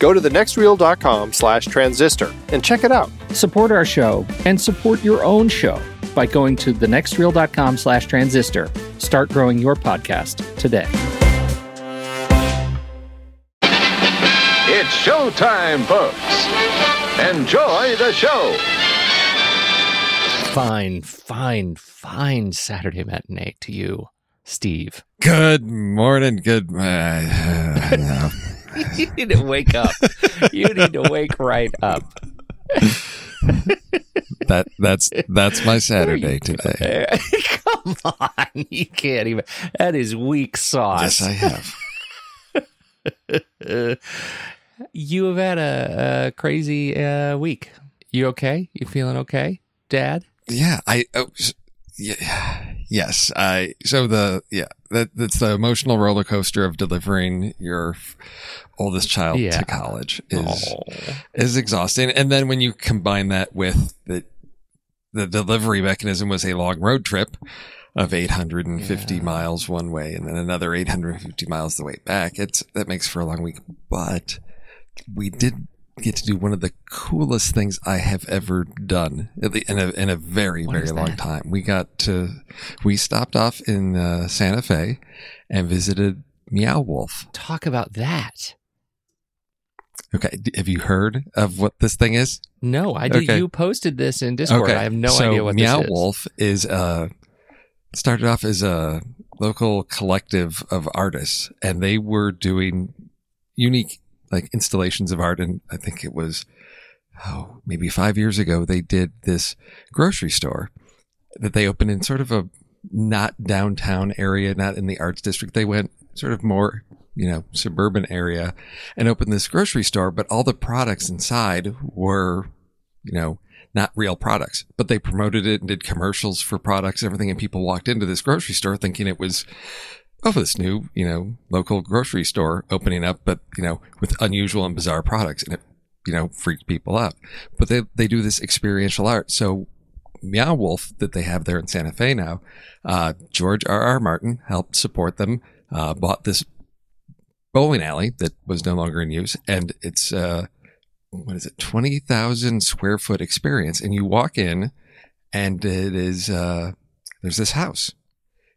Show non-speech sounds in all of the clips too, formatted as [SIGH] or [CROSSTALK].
go to thenextreel.com slash transistor and check it out. Support our show and support your own show by going to thenextreel.com slash transistor. Start growing your podcast today. It's showtime, folks. Enjoy the show. Fine, fine, fine Saturday matinee to you, Steve. Good morning. Good. Uh, [LAUGHS] [LAUGHS] you need to wake up. you need to wake right up. that that's that's my [LAUGHS] Saturday today. [LAUGHS] Come on, you can't even. That is weak sauce. Yes, I have. you have had a, a crazy uh, week. You okay? You feeling okay, Dad? Yeah, I. Oh, yeah, [SIGHS] yes, I. So the yeah that that's the emotional roller coaster of delivering your oldest child Yeah. to college is Oh. is exhausting, and then when you combine that with the the delivery mechanism was a long road trip of 850 Yeah. miles one way and then another 850 miles the way back it's that makes for a long week but we did get to do one of the coolest things I have ever done in a in a very What very long time. We got to we stopped off in uh, Santa Fe and visited Meow Wolf. Talk about that. Okay, have you heard of what this thing is? No, I did. Okay. You posted this in Discord. I have no so idea what Meow this is. Wolf is uh started off as a local collective of artists, and they were doing unique like installations of art. And I think it was oh maybe five years ago they did this grocery store that they opened in sort of a not downtown area, not in the arts district. They went sort of more you know suburban area and opened this grocery store, but all the products inside were you know not real products, but they promoted it and did commercials for products, everything. And people walked into this grocery store thinking it was, oh, this new, you know, local grocery store opening up, but, you know, with unusual and bizarre products. And it you know, freaked people out. But they, they do this experiential art. So Meow Wolf that they have there in Santa Fe now, uh, George R. R. Martin helped support them, uh, bought this bowling alley that was no longer in use. And it's, uh, what is it? 20,000 square foot experience. And you walk in and it is, uh, there's this house.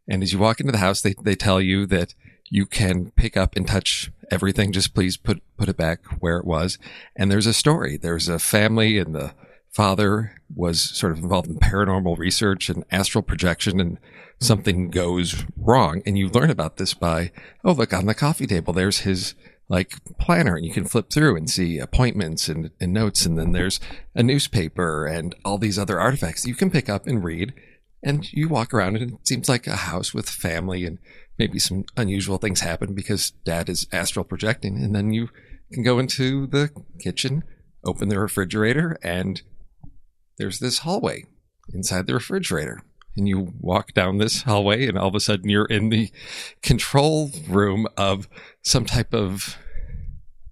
And as you walk into the house, they, they tell you that you can pick up and touch everything. Just please put, put it back where it was. And there's a story. There's a family and the father was sort of involved in paranormal research and astral projection and something goes wrong. And you learn about this by, oh, look on the coffee table. There's his like planner and you can flip through and see appointments and, and notes. And then there's a newspaper and all these other artifacts you can pick up and read. And you walk around and it seems like a house with family and maybe some unusual things happen because dad is astral projecting. And then you can go into the kitchen, open the refrigerator, and there's this hallway inside the refrigerator. And you walk down this hallway, and all of a sudden you're in the control room of some type of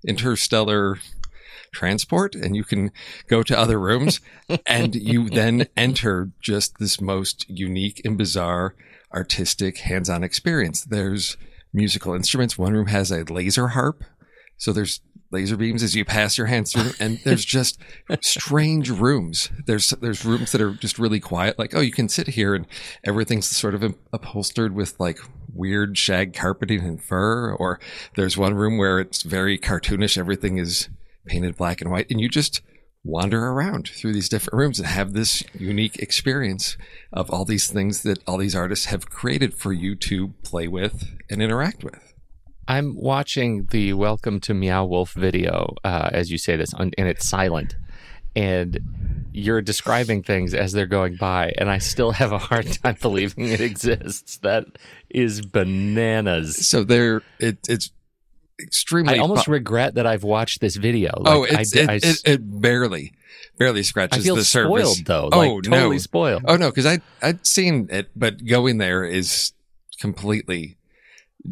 interstellar transport and you can go to other rooms [LAUGHS] and you then enter just this most unique and bizarre artistic hands-on experience. There's musical instruments. One room has a laser harp. So there's laser beams as you pass your hands through and there's [LAUGHS] just strange rooms. There's there's rooms that are just really quiet like oh you can sit here and everything's sort of upholstered with like weird shag carpeting and fur or there's one room where it's very cartoonish everything is painted black and white and you just wander around through these different rooms and have this unique experience of all these things that all these artists have created for you to play with and interact with. I'm watching the Welcome to Meow Wolf video uh, as you say this, and it's silent. And you're describing things as they're going by, and I still have a hard time [LAUGHS] believing it exists. That is bananas. So there, it, it's extremely. I almost regret that I've watched this video. Like, oh, it's, I, it, I, it, it, barely, barely scratches I feel the spoiled, surface. Though, oh like, totally no. spoiled. Oh no, because I I'd seen it, but going there is completely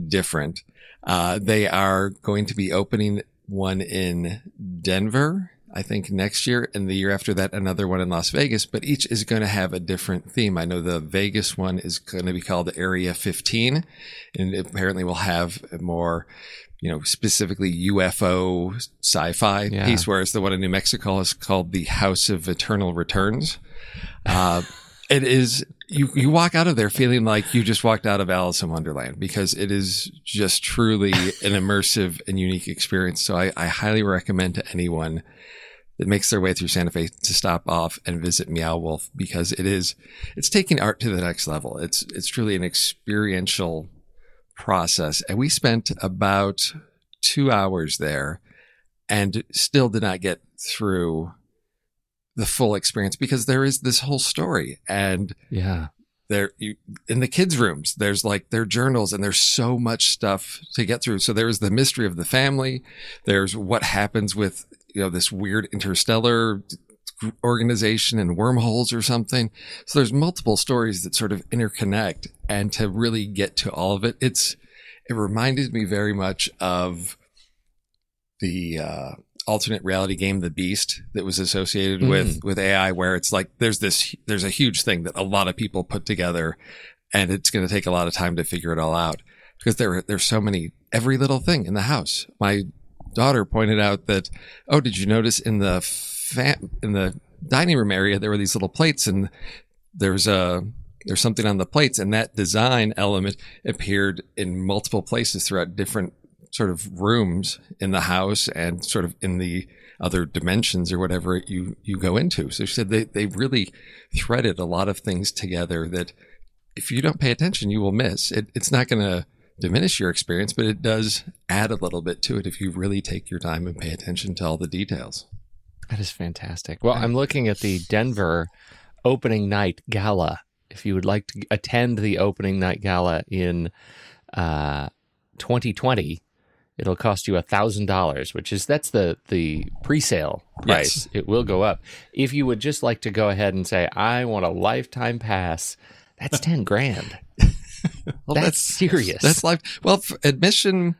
different. Uh, they are going to be opening one in Denver, I think next year, and the year after that, another one in Las Vegas. But each is going to have a different theme. I know the Vegas one is going to be called Area 15, and apparently will have more you know, specifically UFO sci-fi yeah. piece, whereas the one in New Mexico is called the House of Eternal Returns. Uh, [LAUGHS] it is you you walk out of there feeling like you just walked out of Alice in Wonderland because it is just truly an immersive and unique experience. So I, I highly recommend to anyone that makes their way through Santa Fe to stop off and visit Meow Wolf because it is it's taking art to the next level. It's it's truly an experiential process. And we spent about two hours there and still did not get through the full experience because there is this whole story and yeah there you in the kids rooms there's like their journals and there's so much stuff to get through so there's the mystery of the family there's what happens with you know this weird interstellar organization and wormholes or something. So there's multiple stories that sort of interconnect and to really get to all of it, it's, it reminded me very much of the, uh, alternate reality game, The Beast, that was associated mm. with, with AI, where it's like, there's this, there's a huge thing that a lot of people put together and it's going to take a lot of time to figure it all out because there, there's so many, every little thing in the house. My daughter pointed out that, oh, did you notice in the fam- in the dining room area, there were these little plates, and there's a there's something on the plates, and that design element appeared in multiple places throughout different sort of rooms in the house and sort of in the other dimensions or whatever you you go into. So she said they they really threaded a lot of things together that if you don't pay attention, you will miss. It, it's not going to diminish your experience, but it does add a little bit to it if you really take your time and pay attention to all the details. That is fantastic. Well, I'm looking at the Denver opening night gala. If you would like to attend the opening night gala in uh, 2020, it'll cost you a thousand dollars, which is that's the the pre-sale price. Yes. It will go up. If you would just like to go ahead and say, I want a lifetime pass, that's ten grand. [LAUGHS] well, that's, that's serious. That's life. Well, admission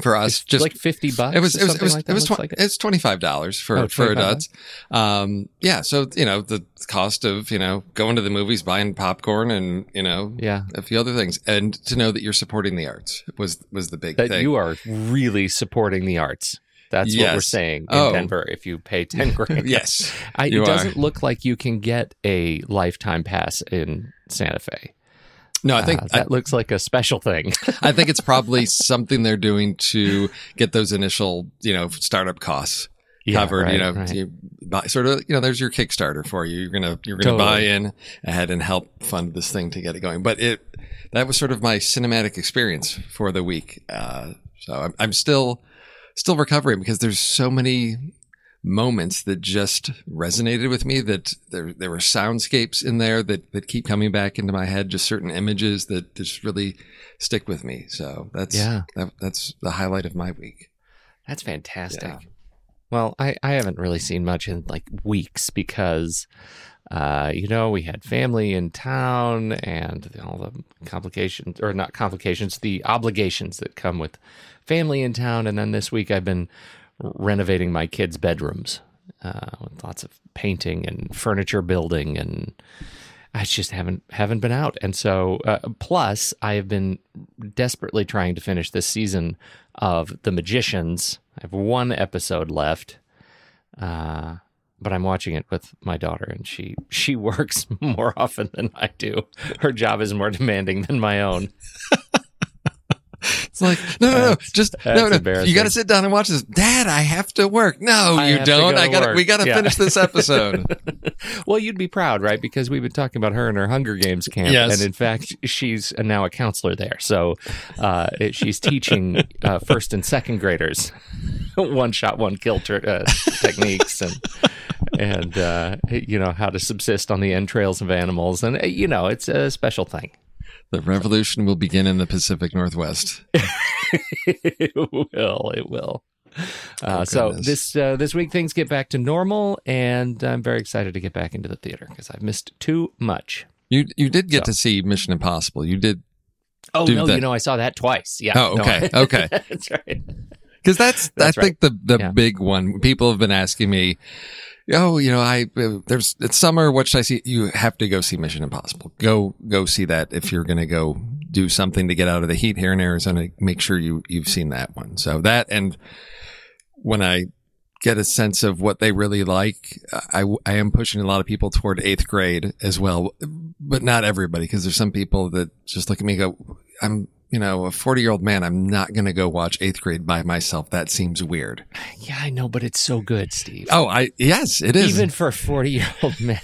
for us. It's just like fifty bucks. it was it was it was, like it was tw- like it's twenty five dollars for Oh, for 25. adults. Um, yeah, so you know the cost of you know going to the movies, buying popcorn, and you know Yeah, a few other things, and to know that you're supporting the arts was was the big that thing. you are really supporting the arts. That's what we're saying in Oh. Denver. If you pay ten [LAUGHS] grand, yes, I, it are. doesn't look like you can get a lifetime pass in Santa Fe. No, I think Uh, I, that looks like a special thing. [LAUGHS] I think it's [LAUGHS] probably something they're doing to get those initial you know startup costs covered. right, you know, right. you buy, sort of you know, there's your Kickstarter for you. You're gonna you're gonna buy in ahead and help fund this thing to get it going. But it that was sort of my cinematic experience for the week. Uh, so I'm, I'm still still recovering because there's so many moments that just resonated with me that there there were soundscapes in there that that keep coming back into my head just certain images that just really stick with me so that's Yeah. that, that's the highlight of my week That's fantastic. Yeah. Well, I, I haven't really seen much in like weeks because, uh, you know, we had family in town and all the complications, or not complications, the obligations that come with family in town. And then this week I've been renovating my kids' bedrooms uh, with lots of painting and furniture building and. I just haven't haven't been out, and so uh, plus I have been desperately trying to finish this season of The Magicians. I have one episode left, uh, but I'm watching it with my daughter, and she she [LAUGHS] works more often than I do. Her job is more demanding than my own. [LAUGHS] It's like, no, no, no, just no, no. You got to sit down and watch this. Dad, I have to work. No, I you don't. go to I got. to. We got to Yeah. finish this [LAUGHS] episode. Well, you'd be proud, right? Because we've been talking about her in her Hunger Games camp, Yes. and in fact, she's now a counselor there. So uh, she's teaching uh, first and second graders [LAUGHS] one shot, one kill ter- uh, techniques, and and uh, you know how to subsist on the entrails of animals, and uh, you know it's a special thing. The revolution will begin in the Pacific Northwest. [LAUGHS] it will. It will. Uh, Oh, so this uh, this week things get back to normal, and I'm very excited to get back into the theater because I've missed too much. You you did get So. to see Mission Impossible. You did Oh no, that. you know I saw that twice. Yeah. Oh, no. okay, [LAUGHS] okay. That's right. because that's, That's I think the the Yeah. big one. People have been asking me. Oh, you know, I uh, there's it's summer. What should I see? You have to go see Mission Impossible. Go go see that if you're going to go do something to get out of the heat here in Arizona. Make sure you you've seen that one. So that and when I get a sense of what they really like, I I am pushing a lot of people toward eighth grade as well, but not everybody because there's some people that just look at me go, I'm you know a 40 year old man. I'm not going to go watch eighth grade by myself. That seems weird. Yeah, I know, but it's so good, Steve. Oh, I yes, it is. Even for a forty-year-old [LAUGHS] man.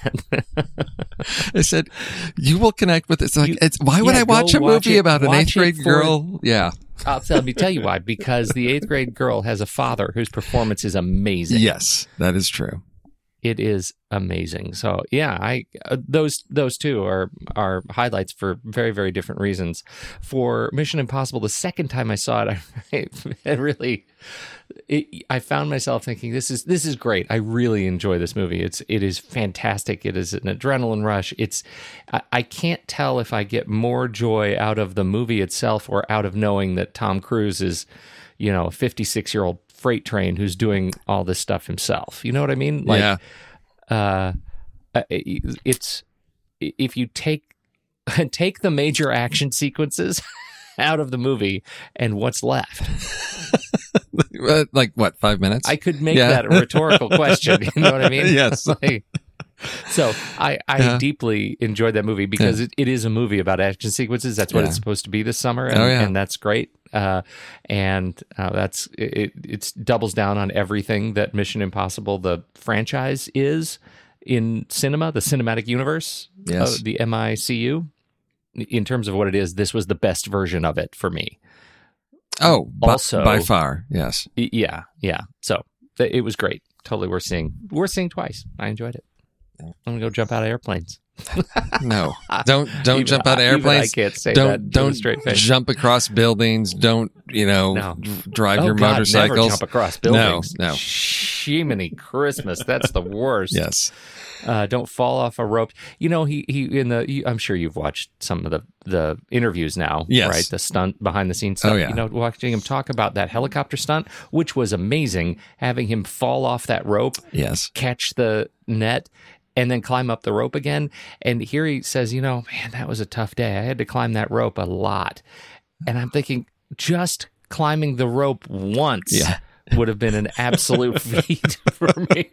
I said, you will connect with it. It's like, You- it's why would yeah, I watch a watch movie it- about an eighth grade girl? Yeah. I'll tell, let me tell you why. Because the eighth grade girl has a father whose performance is amazing. Yes, that is true. It is amazing. So yeah, I uh, those those two are are highlights for very very different reasons. For Mission Impossible, the second time I saw it, [LAUGHS] I, I really it, I found myself thinking this is this is great. I really enjoy this movie. It's it is fantastic. It is an adrenaline rush. It's I, I can't tell if I get more joy out of the movie itself or out of knowing that Tom Cruise is you know a 56 year old freight train who's doing all this stuff himself. You know what I mean? Like yeah. uh, uh, it's if you take [LAUGHS] take the major action sequences [LAUGHS] out of the movie and what's left [LAUGHS] Uh, like what, five minutes? i could make Yeah. that a rhetorical question you know what i mean Yes. Like- so i i Yeah. deeply enjoyed that movie because it, it is a movie about action sequences that's what Yeah. it's supposed to be this summer and, Oh, yeah. and that's great uh, and uh, that's it, it's doubles down on everything that mission impossible the franchise is in cinema the cinematic universe Yes. uh, the micu in terms of what it is this was the best version of it for me oh, by, also- by far. Yes. Yeah yeah so it was great totally worth seeing worth seeing twice i enjoyed it i'm gonna go jump out of airplanes [LAUGHS] No. Don't, don't Even jump out of airplanes. i can't say don't that don't straight face jump across buildings. Don't you know No. d- drive Oh, your God, motorcycles. never jump across buildings no. Shh. Jiminy Christmas, that's the worst. Yes. Uh, don't fall off a rope. You know, he he in the. You, I'm sure you've watched some of the the interviews now, Yes. right? The stunt behind the scenes stuff. Oh, yeah. You know, watching him talk about that helicopter stunt, which was amazing, having him fall off that rope, Yes. catch the net. And then climb up the rope again. And here he says, you know, man, that was a tough day. I had to climb that rope a lot. And I'm thinking, just climbing the rope once Yeah. would have been an absolute [LAUGHS] feat for me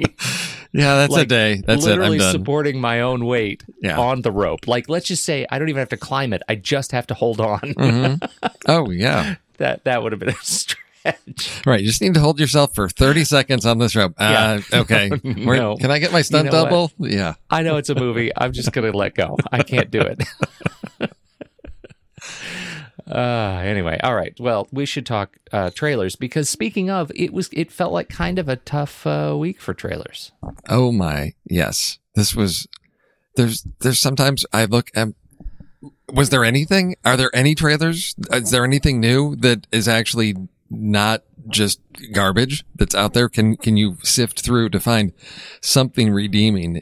Yeah, that's a day. That's it. literally supporting my own weight Yeah. on the rope. Like, let's just say I don't even have to climb it. I just have to hold on. Mhm. [LAUGHS] Oh, yeah. that that would have been [LAUGHS] a stretch. [LAUGHS] Right. You just need to hold yourself for 30 seconds on this rope. [LAUGHS] Uh, okay. [LAUGHS] Where- No. Can I get my stunt You know what? double? Yeah. I know it's a movie. I'm just gonna let go. I can't do it. Uh, anyway, all right. Well, we should talk uh, trailers because speaking of, it was it felt like kind of a tough uh, week for trailers. Oh my. Yes. This was, there's, there's sometimes I look at, was there anything? Are there any trailers? Is there anything new that is actually not just garbage that's out there? Can, can you sift through to find something redeeming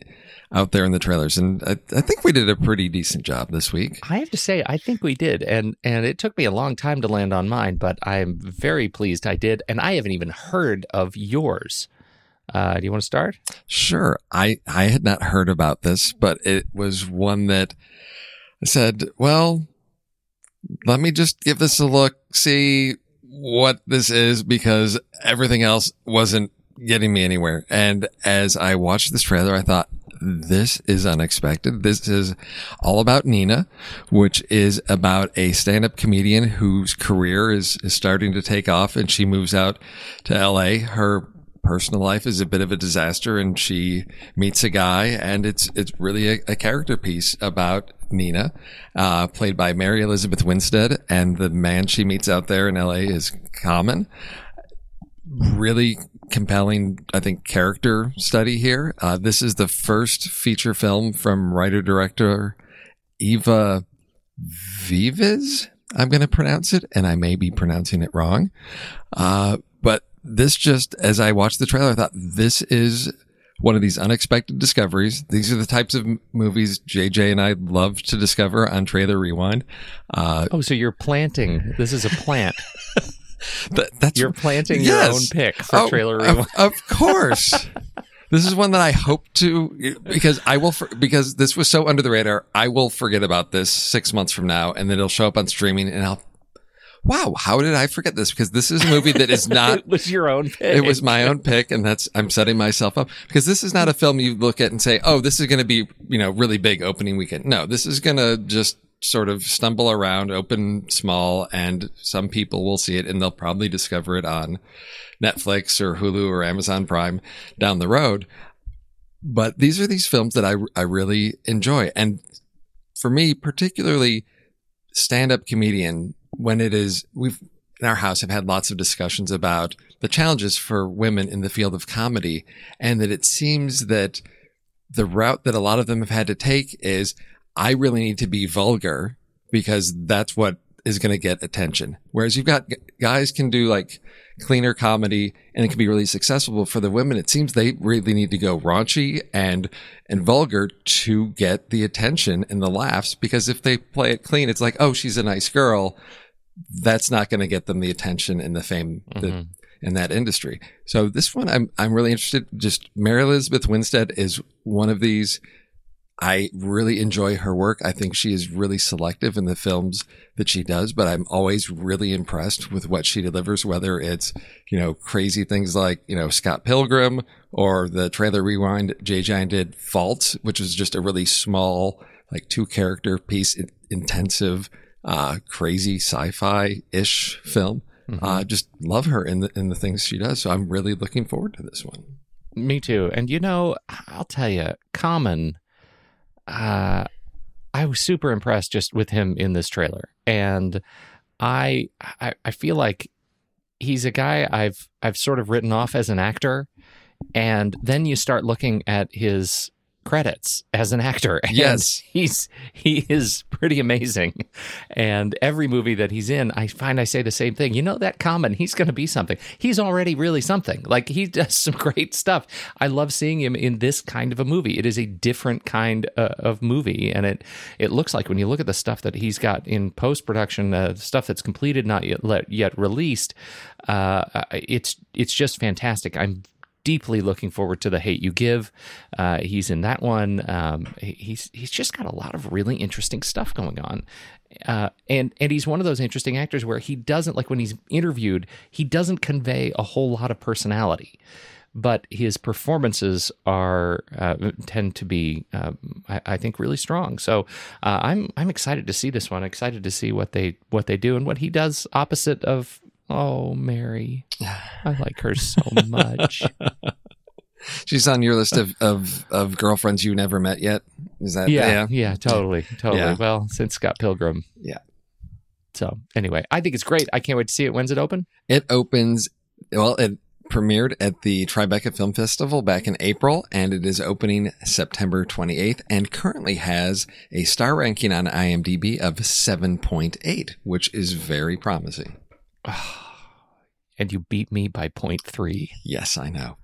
out there in the trailers? And I, I think we did a pretty decent job this week. I have to say, I think we did, and and it took me a long time to land on mine, but I'm very pleased I did, and I haven't even heard of yours. Uh, do you want to start? Sure. I, I had not heard about this, but it was one that I said, well, let me just give this a look, see what this is because everything else wasn't getting me anywhere. And as I watched this trailer, I thought, this is unexpected. This is all about Nina, which is about a stand-up comedian whose career is, is starting to take off and she moves out to LA. Her personal life is a bit of a disaster and she meets a guy and it's it's really a, a character piece about Nina, uh, played by Mary Elizabeth Winstead, and the man she meets out there in LA is Common. Really compelling, I think, character study here. Uh, this is the first feature film from writer director Eva Vives. I'm going to pronounce it, and I may be pronouncing it wrong. Uh, this just, as I watched the trailer, I thought this is one of these unexpected discoveries. These are the types of movies JJ and I love to discover on Trailer Rewind. Uh, Oh, so you're planting. This is a plant. [LAUGHS] th- that's You're planting Yes. your own pick for Oh, trailer of- rewind. Of, course. this is one that I hope to because I will for, because this was so under the radar. I will forget about this six months from now, and then it'll show up on streaming, and I'll. Wow, how did I forget this? Because this is a movie that is [LAUGHS] not it was your own pick. it was my own pick and that's i'm setting myself up because this is not a film you look at and say oh this is going to be you know really big opening weekend no this is going to just sort of stumble around open small and some people will see it and they'll probably discover it on netflix or hulu or amazon prime down the road but these are these films that i, I really enjoy and for me particularly stand-up comedian when it is we've in our house have had lots of discussions about the challenges for women in the field of comedy and that it seems that the route that a lot of them have had to take is I really need to be vulgar because that's what is going to get attention. Whereas you've got guys can do like cleaner comedy and it can be really successful. For the women, it seems they really need to go raunchy and, and vulgar to get the attention and the laughs. Because if they play it clean, it's like, oh, she's a nice girl. That's not going to get them the attention and the fame that, mm-hmm. in that industry. So this one, I'm, I'm really interested. Just Mary Elizabeth Winstead is one of these. I really enjoy her work. I think she is really selective in the films that she does, but I'm always really impressed with what she delivers, whether it's, you know, crazy things like, you know, Scott Pilgrim or the trailer rewind Jay JJ did Fault, which was just a really small, like two character piece, intensive, uh, crazy sci-fi ish film. Uh, just love her in the, in the things she does. So I'm really looking forward to this one. Me too. And you know, I'll tell you, Common, uh, I was super impressed just with him in this trailer, and I, I, I feel like he's a guy I've, I've sort of written off as an actor, and then you start looking at his credits as an actor. [LAUGHS] And Yes. he's he is pretty amazing. And every movie that he's in, I find I say the same thing. You know that common, he's going to be something. He's already really something. Like he [LAUGHS] does some great stuff. I love seeing him in this kind of a movie. It is a different kind uh, of movie, and it it looks like when you look at the stuff that he's got in post production, uh, stuff that's completed, not yet let, yet released. Uh, it's it's just fantastic. I'm deeply looking forward to the hate you give uh, he's in that one um, he's he's just got a lot of really interesting stuff going on uh, and and he's one of those interesting actors where he doesn't like when he's interviewed he doesn't convey a whole lot of personality but his performances are uh, tend to be, um, I, I think, really strong. So uh, I'm I'm excited to see this one. Excited to see what they what they do and what he does opposite of. Oh, Mary, [SIGHS] I like her so much. [LAUGHS] She's on your list of, of, of girlfriends you never met yet. Is that yeah, yeah, totally, totally. Yeah. Well, since Scott Pilgrim. Yeah. So anyway, I think it's great. I can't wait to see it. When's it open? It opens, well, it premiered at the Tribeca Film Festival back in April, and it is opening September 28th, and currently has a star ranking on IMDb of 7.8, which is very promising. [SIGHS] And you beat me by point three. Yes, I know.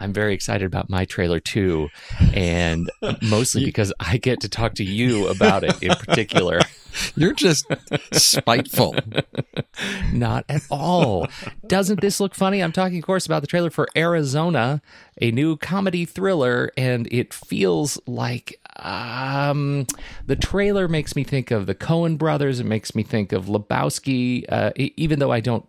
I'm very excited about my trailer too, and [LAUGHS] mostly because I get to talk to you about it in particular. [LAUGHS] You're just spiteful. [LAUGHS] Not at all. Doesn't this look funny? I'm talking, of course, about the trailer for Arizona, a new comedy thriller, and it feels like um, the trailer makes me think of the Coen brothers. It makes me think of Lebowski, uh, even though I don't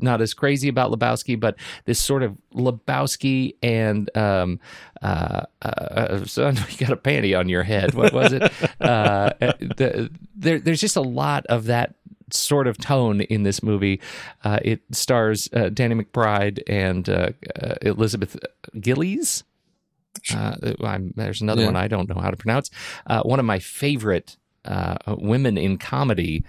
not as crazy about Lebowski, but this sort of Lebowski and um, uh, uh, son, [LAUGHS] you got a panty on your head. What was it? [LAUGHS] uh, the, there, there's just a lot of that sort of tone in this movie. Uh, it stars uh, Danny McBride and uh, uh, Elizabeth Gillies. Uh, I'm, there's another Yeah. one I don't know how to pronounce. Uh, one of my favorite uh, women in comedy.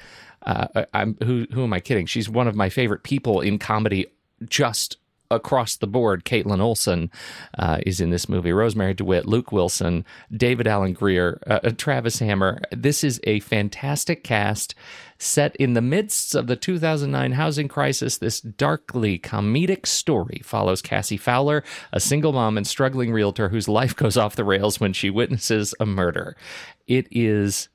Uh, I'm who who am I kidding? She's one of my favorite people in comedy, just across the board. Kaitlin Olson uh, is in this movie. Rosemarie DeWitt, Luke Wilson, David Alan Grier, uh, Travis Hammer. This is a fantastic cast set in the midst of the 2009 housing crisis. This darkly comedic story follows Cassie Fowler, a single mom and struggling realtor whose life goes off the rails when she witnesses a murder. It is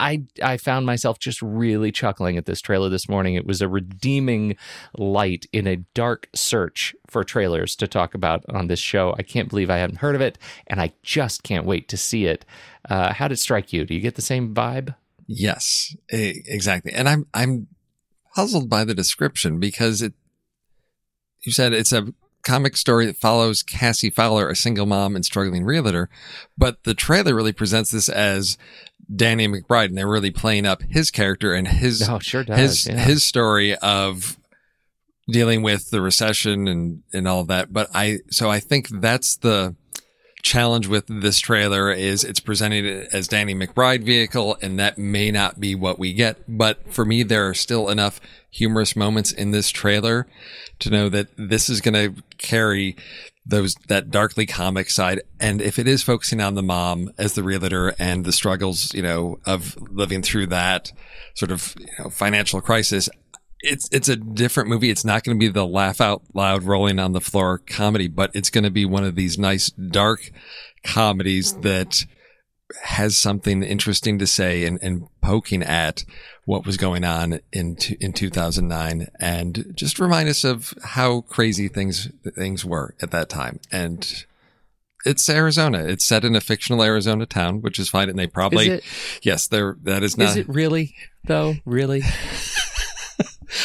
I I found myself just really chuckling at this trailer this morning. It was a redeeming light in a dark search for trailers to talk about on this show. I can't believe I haven't heard of it, and I just can't wait to see it. Uh, how did it strike you? Do you get the same vibe? Yes, exactly. And I'm I'm puzzled by the description because it you said it's a comic story that follows Cassie Fowler, a single mom and struggling realtor, but the trailer really presents this as Danny McBride and they're really playing up his character and his Oh, sure does. his yeah. his story of dealing with the recession and and all of that. But I so I think that's the challenge with this trailer is it's presented as Danny McBride vehicle, and that may not be what we get. But for me, there are still enough humorous moments in this trailer to know that this is going to carry those that darkly comic side. And if it is focusing on the mom as the realtor and the struggles, you know, of living through that sort of you know, financial crisis, it's it's a different movie. It's not going to be the laugh out loud, rolling on the floor comedy, but it's going to be one of these nice dark comedies that has something interesting to say and, and poking at what was going on in in 2009 and just remind us of how crazy things things were at that time and it's Arizona. It's set in a fictional Arizona town, which is fine. And they probably, yes, there, that is not, Is it really though? Really? [LAUGHS]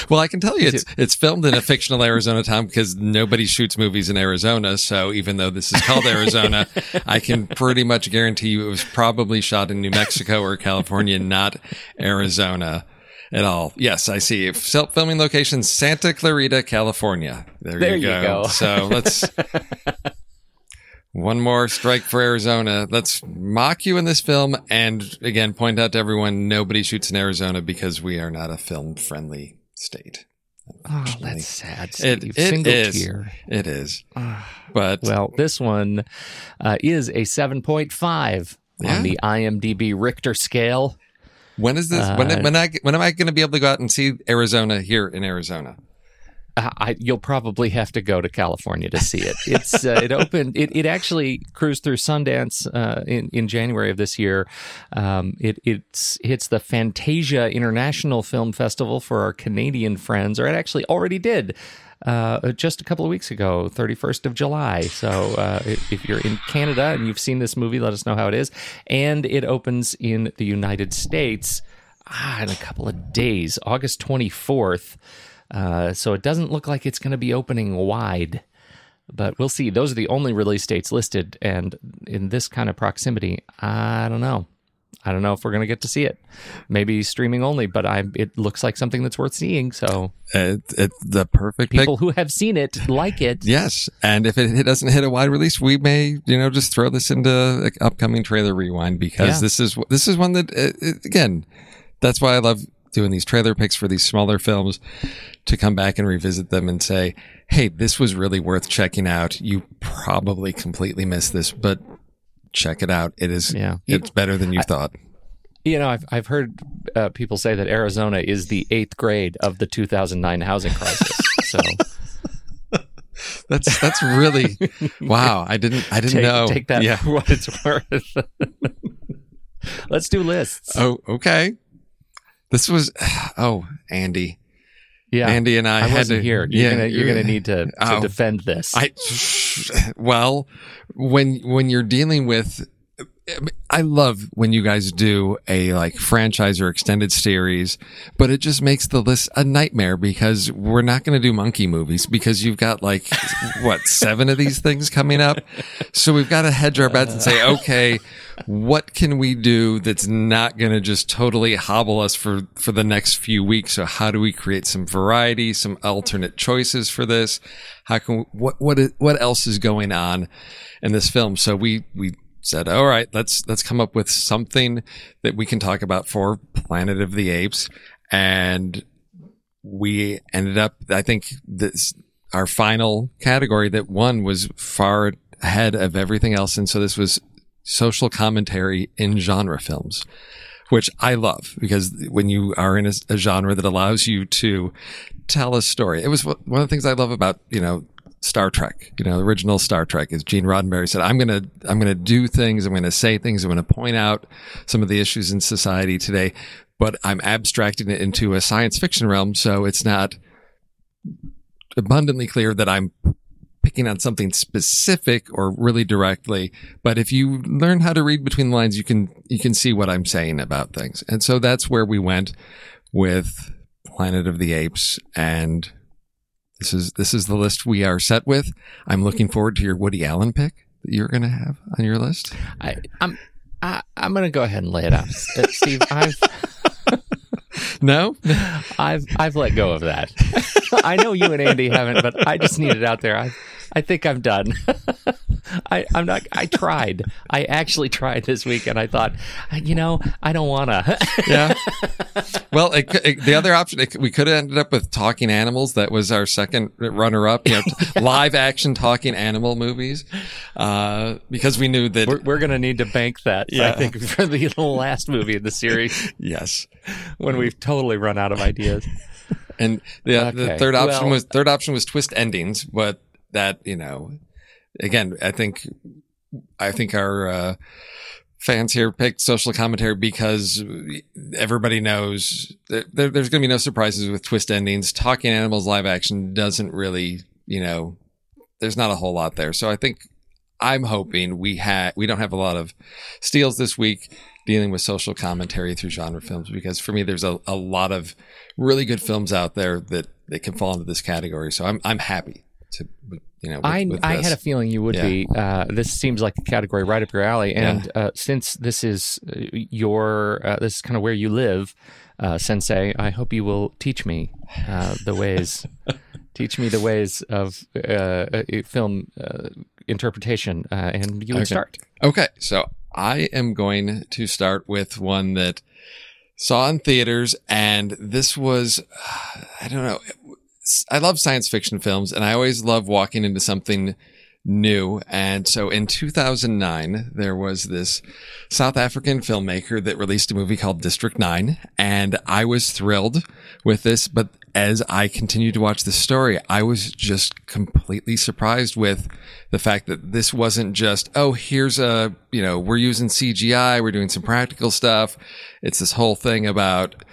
Well, I can tell you it's it's filmed in a fictional Arizona town because nobody shoots movies in Arizona. So even though this is called Arizona, [LAUGHS] I can pretty much guarantee you it was probably shot in New Mexico or California, not Arizona at all. Yes, I see. Fil- Filming location Santa Clarita, California. There, There you, you go. go. So let's [LAUGHS] one more strike for Arizona. Let's mock you in this film and again point out to everyone nobody shoots in Arizona because we are not a film friendly state. Oh, that's sad. It- Steve. it Single is. tear. It is, but Well, this one uh, is a 7.5 Yeah. on the IMDb Richter scale. when is this? when uh, when I when am I going to be able to go out and see Arizona here in Arizona? I, you'll probably have to go to California to see it. It's uh, it opened. It, it actually cruised through Sundance uh, in in January of this year. Um, it it's hits the Fantasia International Film Festival for our Canadian friends, or it actually already did. Uh, just a couple of weeks ago, 31st of July. So, uh, if, if you're in Canada and you've seen this movie, let us know how it is. And it opens in the United States ah, in a couple of days, August 24th. Uh, so it doesn't look like it's going to be opening wide, but we'll see. Those are the only release dates listed, and in this kind of proximity, I don't know. I don't know if we're going to get to see it. Maybe streaming only, but I it looks like something that's worth seeing. So It, it's the perfect pick. people who have seen it like it. Yes, and if it hit- doesn't hit a wide release, we may, you know, just throw this into upcoming trailer rewind because Yeah. this is this is one that uh, it, again, that's why I love doing these trailer picks for these smaller films to come back and revisit them and say, "Hey, this was really worth checking out. You probably completely missed this, but check it out. It is Yeah. it's better than you thought." You know, I've I've heard uh, people say that Arizona is the eighth grade of the 2009 housing crisis. [LAUGHS] So That's that's really wow. I didn't I didn't take, know. take that Yeah. for what it's worth. [LAUGHS] Let's do lists. Oh, okay. This was [SIGHS] oh Andy. yeah, Andy and I, I had wasn't to, here. You're yeah, gonna you're gonna need to, to Oh. defend this. I [SIGHS] well, when when you're dealing with, I love when you guys do a like franchise or extended series, but it just makes the list a nightmare because we're not going to do monkey movies because you've got like [LAUGHS] what seven of these things coming up, so we've got to hedge our bets and say, okay, what can we do that's not going to just totally hobble us for for the next few weeks? So how do we create some variety, some alternate choices for this? How can what what what else is going on in this film? So we we said, all right, let's let's come up with something that we can talk about for Planet of the Apes, and we ended up. I think this our final category that won was far ahead of everything else, and so this was social commentary in genre films which I love because when you are in a, a genre that allows you to tell a story, it was one of the things I love about, you know, Star Trek, you know, original Star Trek is Gene Roddenberry said, I'm to, I'm to do things. I'm to say things. I'm to point out some of the issues in society today, but I'm abstracting it into a science fiction realm. So it's not abundantly clear that I'm picking on something specific or really directly but if you learn how to read between the lines you can you can see what i'm saying about things and so that's where we went with planet of the apes and this is this is the list we are set with i'm looking forward to your woody allen pick that you're going to have on your list I, I'm I, I'm gonna go ahead and lay it out, Uh, Steve. [LAUGHS] I've no I've I've let go of that. [LAUGHS] I know you and Andy haven't, but I just need it out there. I I think I'm done. [LAUGHS] I I'm not. I tried. I actually tried this week, and I thought, you know, I don't wanna. [LAUGHS] yeah well it, it, the other option it, we could have ended up with talking animals that was our second runner up you know [LAUGHS] live action talking animal movies uh because we knew that we're, we're gonna need to bank that. I think [LAUGHS] for the last movie in the series yes when we've totally run out of ideas. And the, the third option Well- was third option was twist endings, but that you know, again, I think I think our uh, fans here picked social commentary because everybody knows there, there's going to be no surprises with twist endings. Talking Animals live action doesn't really, you know, there's not a whole lot there. So I think I'm hoping we had we don't have a lot of steals this week dealing with social commentary through genre films because for me there's a, a lot of really good films out there that that can fall into this category. So I'm I'm happy to you know. With, I with I had a feeling you would Yeah. be. Uh, this seems like a category right up your alley, and uh, since this is uh, your uh, this is kind of where you live, uh, Sensei, I hope you will teach me uh, the ways. [LAUGHS] teach me the ways of film uh, interpretation, uh, and you would Okay. start. Okay, so I am going to start with one that saw in theaters, and this was, [SIGHS] I don't know, I love science fiction films and I always love walking into something new. And so in 2009, there was this South African filmmaker that released a movie called District 9. And I was thrilled with this. But as I continued to watch the story, I was just completely surprised with the fact that this wasn't just, oh, here's a, you know, we're using CGI, we're doing some practical stuff. It's this whole thing about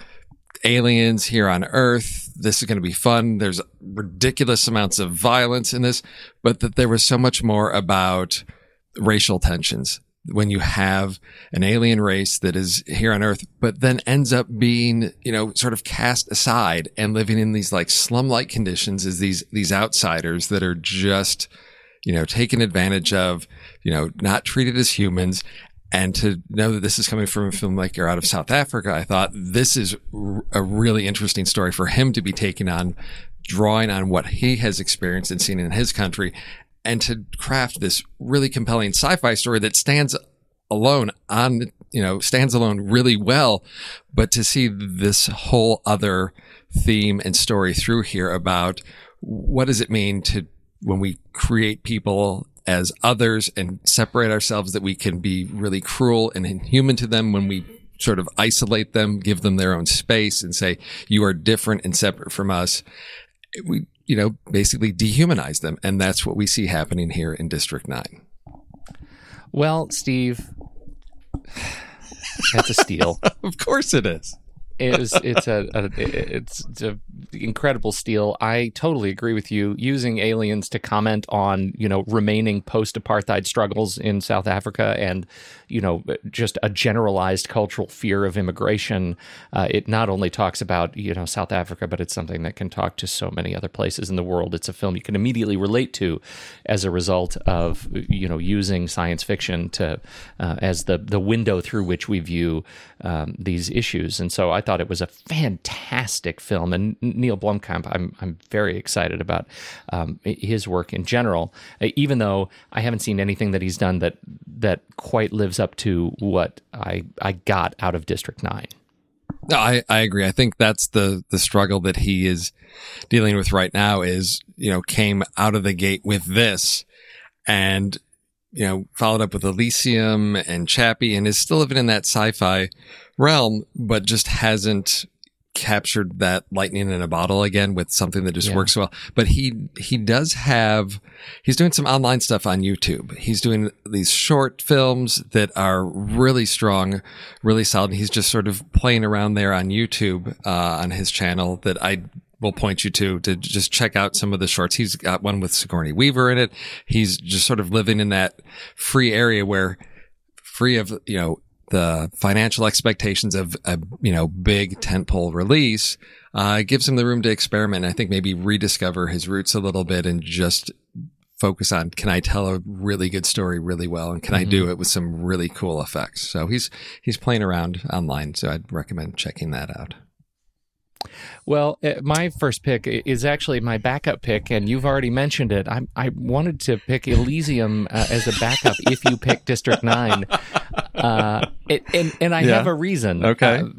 aliens here on Earth. This is going to be fun. There's ridiculous amounts of violence in this, but that there was so much more about racial tensions when you have an alien race that is here on Earth, but then ends up being, you know, sort of cast aside and living in these like slum-like conditions as these, these outsiders that are just, you know, taken advantage of, you know, not treated as humans and to know that this is coming from a filmmaker out of South Africa, I thought this is a really interesting story for him to be taking on, drawing on what he has experienced and seen in his country, and to craft this really compelling sci-fi story that stands alone on, you know, stands alone really well. But to see this whole other theme and story through here about what does it mean to when we create people as others and separate ourselves that we can be really cruel and inhuman to them when we sort of isolate them, give them their own space and say, you are different and separate from us. We, you know, basically dehumanize them. And that's what we see happening here in District 9. Well, Steve, [SIGHS] that's a steal. [LAUGHS] of course it is it it's a, a it's, it's a incredible steal. I totally agree with you. Using aliens to comment on you know remaining post apartheid struggles in South Africa and you know just a generalized cultural fear of immigration. Uh, it not only talks about you know South Africa, but it's something that can talk to so many other places in the world. It's a film you can immediately relate to as a result of you know using science fiction to uh, as the the window through which we view um, these issues. And so I thought it was a fantastic film. And Neill Blomkamp, I'm I'm very excited about um, his work in general, uh, even though I haven't seen anything that he's done that that quite lives up to what I I got out of District Nine. No, I, I agree. I think that's the the struggle that he is dealing with right now is, you know, came out of the gate with this and you know, followed up with Elysium and Chappie and is still living in that sci-fi realm, but just hasn't captured that lightning in a bottle again with something that just yeah. works well. But he, he does have, he's doing some online stuff on YouTube. He's doing these short films that are really strong, really solid. He's just sort of playing around there on YouTube, uh, on his channel that I will point you to to just check out some of the shorts. He's got one with Sigourney Weaver in it. He's just sort of living in that free area where free of, you know, the financial expectations of a, you know, big tentpole release, uh, gives him the room to experiment. And I think maybe rediscover his roots a little bit and just focus on can I tell a really good story really well and can mm-hmm. I do mm-hmm. it with some really cool effects. So he's he's playing around online, so I'd recommend checking that out. Well, uh, my first pick is actually my backup pick, and you've already mentioned it. I, I wanted to pick Elysium uh, as a backup if you pick District [LAUGHS] 9. Uh, it, and, and I yeah. have a reason. Okay. Uh,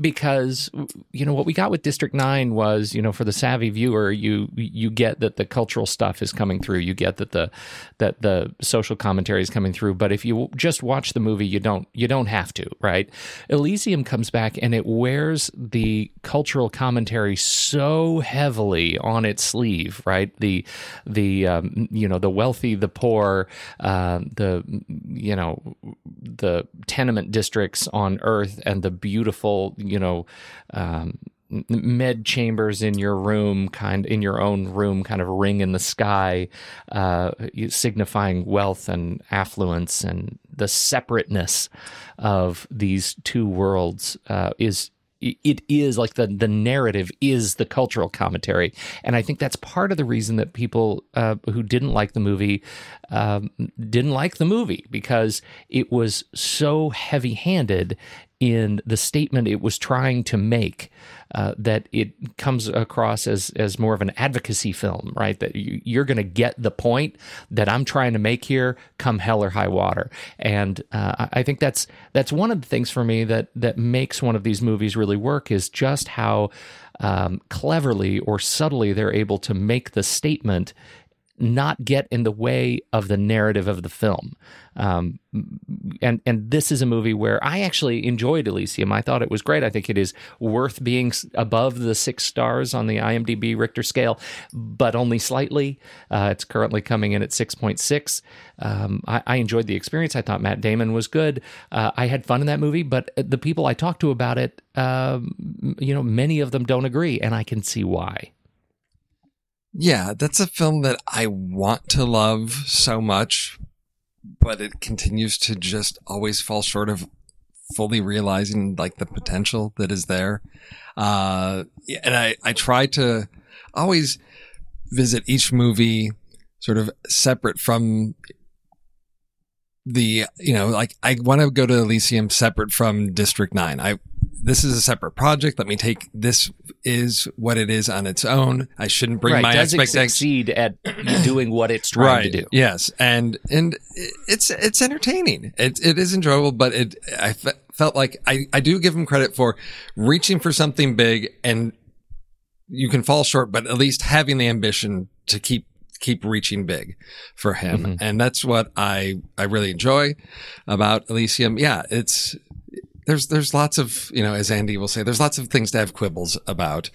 because you know what we got with District Nine was you know for the savvy viewer you you get that the cultural stuff is coming through you get that the that the social commentary is coming through but if you just watch the movie you don't you don't have to right Elysium comes back and it wears the cultural commentary so heavily on its sleeve right? The the um, you know the wealthy the poor uh, the you know the tenement districts on Earth and the beautiful you know, um, med chambers in your room, kind in your own room, kind of ring in the sky, uh, signifying wealth and affluence, and the separateness of these two worlds uh, is it is like the the narrative is the cultural commentary, and I think that's part of the reason that people uh, who didn't like the movie um, didn't like the movie because it was so heavy handed in the statement it was trying to make. Uh, that it comes across as as more of an advocacy film, right? That you, are going to get the point that I'm trying to make here, come hell or high water. And uh, I think that's that's one of the things for me that that makes one of these movies really work is just how um, cleverly or subtly they're able to make the statement not get in the way of the narrative of the film. Um, and and this is a movie where I actually enjoyed Elysium. I thought it was great. I think it is worth being above the six stars on the IMDb Richter scale, but only slightly. Uh, it's currently coming in at six point six. Um, I, enjoyed the experience. I thought Matt Damon was good. Uh, I had fun in that movie, but the people I talked to about it, um, you know, many of them don't agree, and I can see why. Yeah, that's a film that I want to love so much, but it continues to just always fall short of fully realizing like the potential that is there. Uh, and I, I try to always visit each movie sort of separate from the, you know, like I want to go to Elysium separate from District 9. I this is a separate project. Let me take this is what it is on its own. I shouldn't bring right. my Does expectations. succeed at doing what it's trying right. to do. Yes, and and it's it's entertaining. It it is enjoyable, but it I f- felt like I I do give him credit for reaching for something big, and you can fall short, but at least having the ambition to keep keep reaching big for him. Mm-hmm. And that's what I, I really enjoy about Elysium. Yeah, it's, there's there's lots of you know as Andy will say there's lots of things to have quibbles about,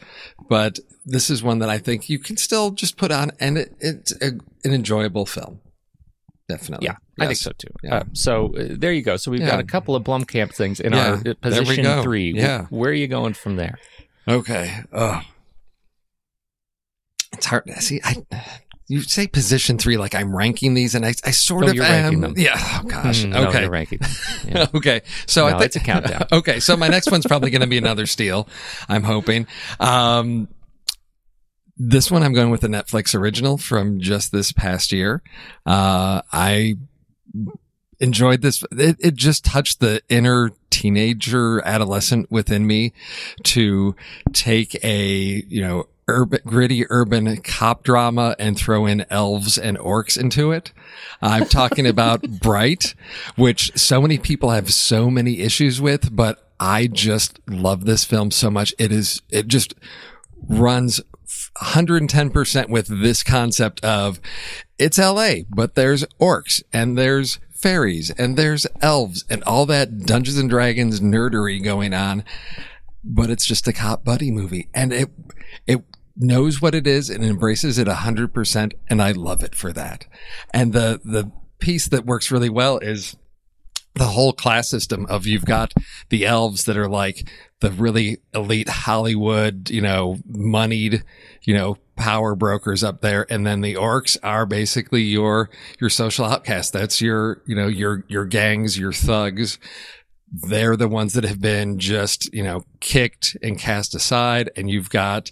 but this is one that I think you can still just put on and it, it's a, an enjoyable film. Definitely. Yeah, yes. I think so too. Yeah. Uh, so uh, there you go. So we've yeah. got a couple of Blomkamp things in yeah. our position three. Yeah. Where are you going from there? Okay. Oh, it's hard. To see, I you say position three like I'm ranking these, and I, I sort oh, of you're am. Ranking them. Yeah. Oh gosh. Mm, okay. No, ranking. [LAUGHS] Yeah. okay. So no, I think it's a countdown. [LAUGHS] okay. So my next one's probably going to be another steal. I'm hoping. Um, this one I'm going with a Netflix original from just this past year. Uh, I enjoyed this. It, it just touched the inner teenager adolescent within me to take a, you know, urban, gritty urban cop drama and throw in elves and orcs into it. I'm talking [LAUGHS] about Bright, which so many people have so many issues with, but I just love this film so much. It is, it just runs 110% with this concept of it's LA, but there's orcs and there's fairies and there's elves and all that Dungeons and Dragons nerdery going on. But it's just a cop buddy movie. And it, it knows what it is and embraces it a hundred percent. And I love it for that. And the, the piece that works really well is the whole class system of you've got the elves that are like the really elite Hollywood, you know, moneyed, you know, power brokers up there. And then the orcs are basically your, your social outcast. That's your, you know, your, your gangs, your thugs they're the ones that have been just, you know, kicked and cast aside. And you've got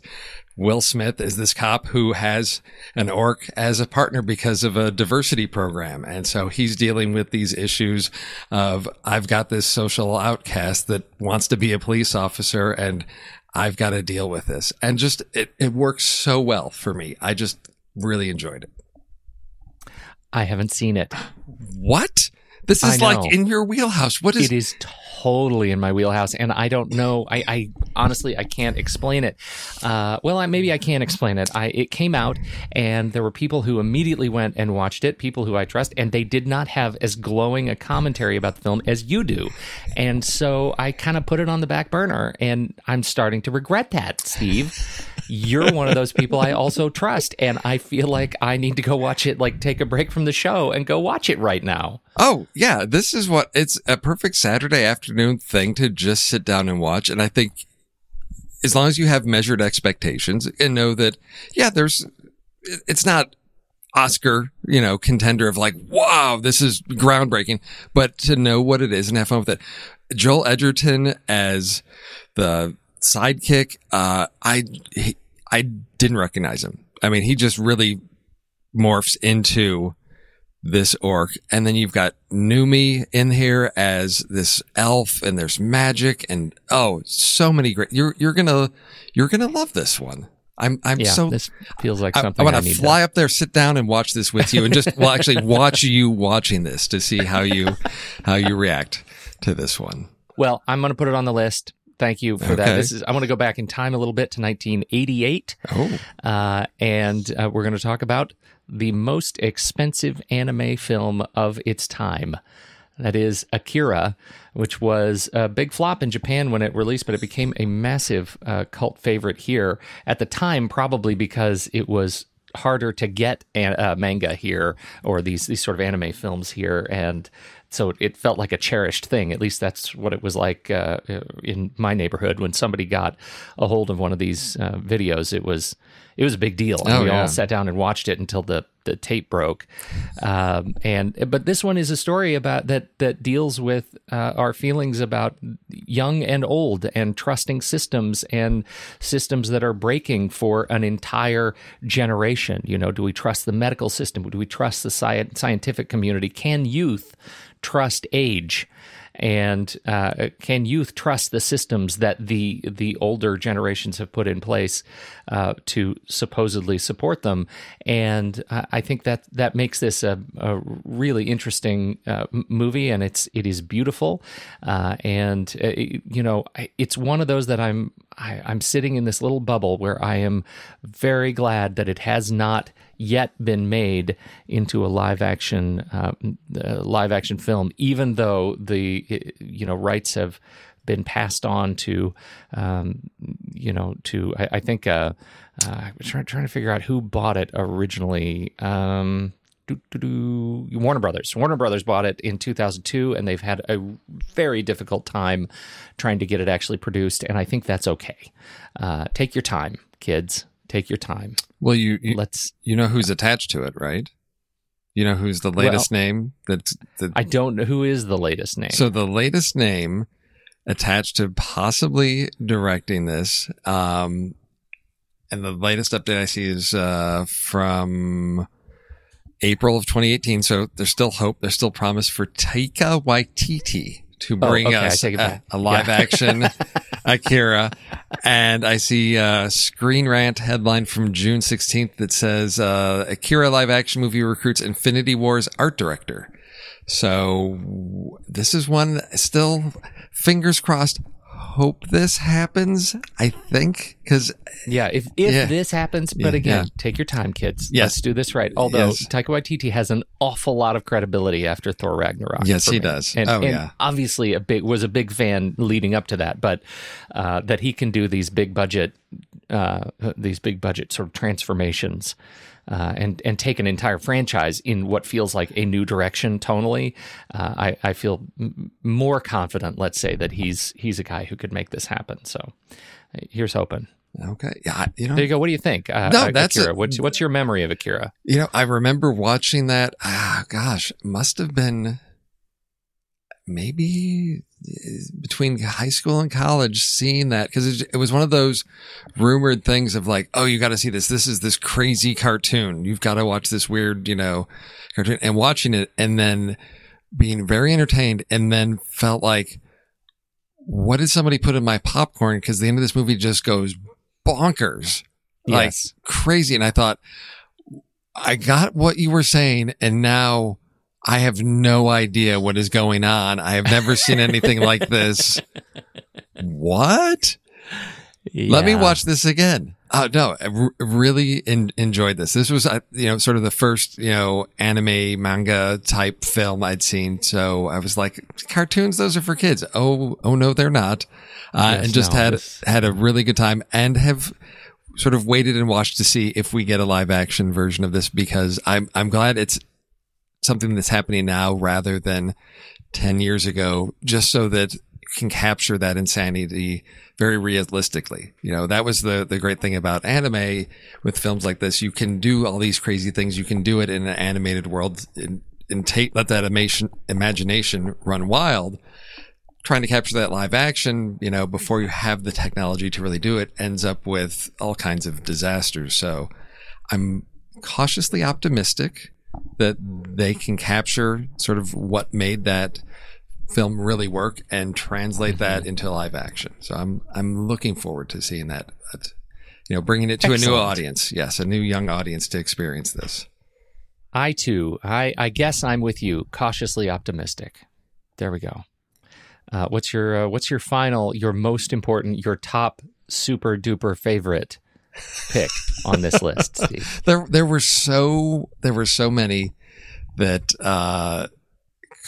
Will Smith is this cop who has an orc as a partner because of a diversity program. And so he's dealing with these issues of I've got this social outcast that wants to be a police officer and I've got to deal with this. And just it, it works so well for me. I just really enjoyed it. I haven't seen it. What? This is like in your wheelhouse. What is it? Is totally in my wheelhouse, and I don't know. I, I honestly I can't explain it. Uh, well, I, maybe I can explain it. I it came out, and there were people who immediately went and watched it. People who I trust, and they did not have as glowing a commentary about the film as you do, and so I kind of put it on the back burner, and I'm starting to regret that, Steve you're one of those people I also trust. And I feel like I need to go watch it, like take a break from the show and go watch it right now. Oh, yeah. This is what it's a perfect Saturday afternoon thing to just sit down and watch. And I think as long as you have measured expectations and know that, yeah, there's, it's not Oscar, you know, contender of like, wow, this is groundbreaking, but to know what it is and have fun with it. Joel Edgerton as the sidekick, uh, I I didn't recognize him. I mean, he just really morphs into this orc. And then you've got Noomi in here as this elf and there's magic and oh, so many great, you're, you're going to, you're to love this one. I'm, I'm Yeah, so, this feels like I, something I I, want to fly up there, sit down and watch this with you and just, well, actually [LAUGHS] watch you watching this to see how you, how you react to this one. Well, I'm going to put it on the list. Thank you for that. This is I want to go back in time a little bit to 1988, Oh, uh, and uh, we're going to talk about the most expensive anime film of its time. That is Akira, which was a big flop in Japan when it released, but it became a massive uh, cult favorite here at the time, probably because it was harder to get a- uh, manga here or these these sort of anime films here, and so it felt like a cherished thing. At least that's what it was like uh, in my neighborhood when somebody got a hold of one of these uh, videos. It was it was a big deal, and Oh, we yeah. all sat down and watched it until the the tape broke. Um, and but this one is a story about that that deals with uh, our feelings about young and old and trusting systems and systems that are breaking for an entire generation. You know, do we trust the medical system? Do we trust the sci- scientific community? Can youth trust age? And uh, can youth trust the systems that the the older generations have put in place uh, to supposedly support them? And I I think that that makes this a, a really interesting uh, movie, and it's it is beautiful, uh, and uh, you know it's one of those that I'm I, I'm sitting in this little bubble where I am very glad that it has not yet been made into a live action uh, uh, live action film, even though the you know rights have been passed on to um, you know to I, I think uh, uh, I'm trying, trying to figure out who bought it originally. Um, Warner Brothers. Warner Brothers bought it in 2002, and they've had a very difficult time trying to get it actually produced. And I think that's okay. Uh, take your time, kids. Take your time. well, you, you, Let's. you know who's attached to it, right? You know who's the latest name that's, that, I don't know who is the latest name. So the latest name attached to possibly directing this, um, and the latest update I see is uh, from April of 2018. So there's still hope. There's still promise for Taika Waititi to Oh, bring okay, us a, a live Yeah. action [LAUGHS] Akira. And I see a Screen Rant headline from June 16th that says uh, Akira live action movie recruits Infinity Wars art director. So this is one still fingers crossed. Hope this happens. I think because yeah, if if Yeah. this happens, but Yeah, again, yeah. take your time, kids. Yes. Let's do this right. Although Yes. Taika Waititi has an awful lot of credibility after Thor Ragnarok. Yes, he me. does. And, Oh, and yeah. obviously a big was a big fan leading up to that, but uh, that he can do these big budget, uh, these big budget sort of transformations. Uh, and and take an entire franchise in what feels like a new direction tonally. Uh, I I feel m- more confident. Let's say that he's he's a guy who could make this happen. So uh, here's hoping. okay, yeah, you know, There you go. What do you think? Uh, No, uh, that's Akira. a- what's what's your memory of Akira? You know, I remember watching that. Ah, gosh, must have been maybe eh, between high school and college seeing that because it, it was one of those rumored things of like, oh, you got to see this. This is this crazy cartoon. You've got to watch this weird, you know, cartoon and watching it and then being very entertained and then felt like, what did somebody put in my popcorn? Because the end of this movie just goes bonkers like Yes. crazy. And I thought, I got what you were saying, and now I have no idea what is going on. I have never seen anything like [LAUGHS] this. What? Let me watch this again. Oh no, I r- really en- enjoyed this. This was, uh, you know, sort of the first, you know, anime manga type film I'd seen. So I was like, cartoons, those are for kids. Oh, oh no, they're not. Uh, Yes, and just no, had, this- had a really good time and have sort of waited and watched to see if we get a live action version of this because I'm, I'm glad it's something that's happening now rather than 10 years ago, just so that you can capture that insanity very realistically. You know, that was the, the great thing about anime with films like this. You can do all these crazy things. You can do it in an animated world and, and take, let that imagine, imagination run wild. Trying to capture that live action, you know, before you have the technology to really do it ends up with all kinds of disasters. So I'm cautiously optimistic. That they can capture sort of what made that film really work and translate that into live action. So I'm I'm looking forward to seeing that. But, you know, bringing it to a new audience. Yes, a new young audience to experience this. I too, I, I guess I'm with you, cautiously optimistic. There we go. Uh, what's your uh, what's your final, your most important, your top super duper favorite pick on this list, [LAUGHS] Steve? There there were so there were so many that uh,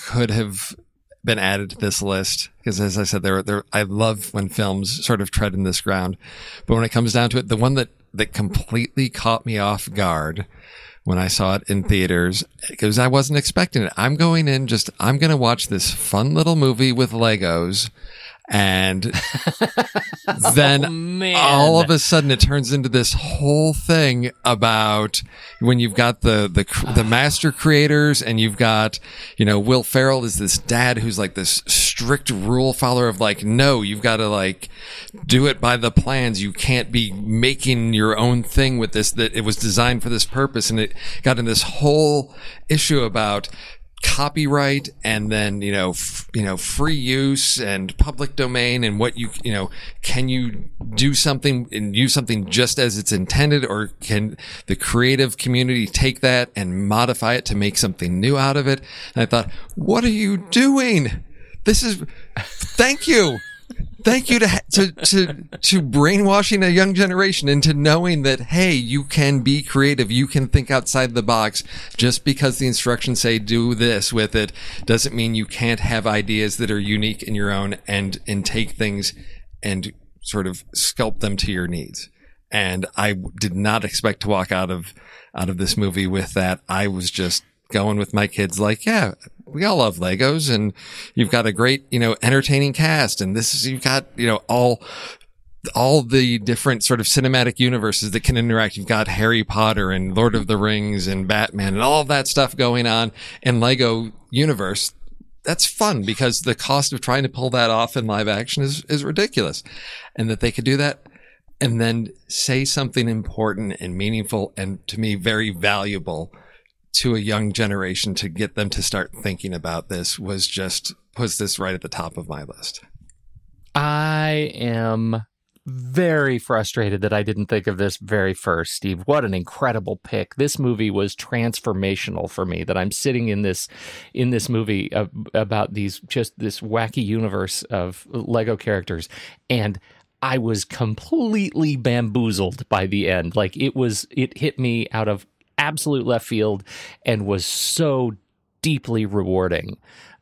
could have been added to this list because as I said there there I love when films sort of tread in this ground but when it comes down to it the one that that completely caught me off guard when I saw it in theaters because I wasn't expecting it I'm going in just I'm going to watch this fun little movie with Legos and [LAUGHS] then Oh, all of a sudden it turns into this whole thing about when you've got the the the ah. master creators and you've got you know Will Ferrell is this dad who's like this strict rule follower of like no you've got to like do it by the plans. You can't be making your own thing with this that it was designed for this purpose. And it got in this whole issue about copyright and then you know f- you know free use and public domain and what you you know can you do something and use something just as it's intended? Or can the creative community take that and modify it to make something new out of it? And i thought what are you doing? This is thank you thank you to, to to to brainwashing a young generation into knowing that hey you can be creative. You can think outside the box. Just because the instructions say do this with it doesn't mean you can't have ideas that are unique in your own and and take things and sort of sculpt them to your needs. And I did not expect to walk out of out of this movie with that. I was just going with my kids like yeah we all love legos and you've got a great you know entertaining cast and this is you've got you know all all the different sort of cinematic universes that can interact. You've got Harry Potter and Lord of the Rings and Batman and all of that stuff going on in Lego universe. That's fun because the cost of trying to pull that off in live action is, is ridiculous. And that they could do that and then say something important and meaningful and to me very valuable to a young generation to get them to start thinking about this was just puts this right at the top of my list. I am very frustrated that I didn't think of this very first, Steve. What an incredible pick. This movie was transformational for me that I'm sitting in this in this movie of, about these just this wacky universe of Lego characters and I was completely bamboozled by the end. Like it was it hit me out of absolute left field and was so deeply rewarding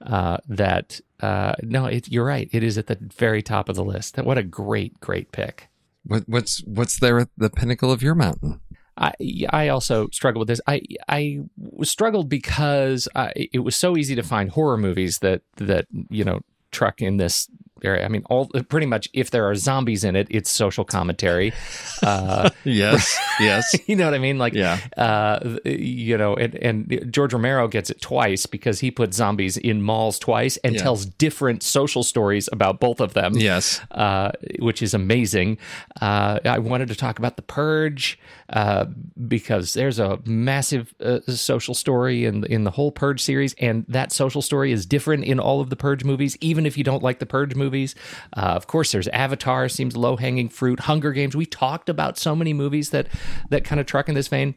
uh, that uh, no, it, you're right. It is at the very top of the list. What a great, great pick. What, what's what's there at the pinnacle of your mountain? I I also struggle with this. I I struggled because I, it was so easy to find horror movies that that you know truck in this area. I mean, all pretty much if there are zombies in it, it's social commentary. [LAUGHS] Uh, Yes, [LAUGHS] yes, you know what I mean? Like, Yeah. uh, you know, and, and George Romero gets it twice because he put zombies in malls twice and Yeah. tells different social stories about both of them. yes. Uh, which is amazing. Uh, I wanted to talk about the Purge uh, because there's a massive uh, social story in in the whole Purge series, and that social story is different in all of the Purge movies, even if you don't like the Purge movies. Uh, of course, there's Avatar, seems low hanging fruit. Hunger Games. We talked about so many movies that that kind of truck in this vein.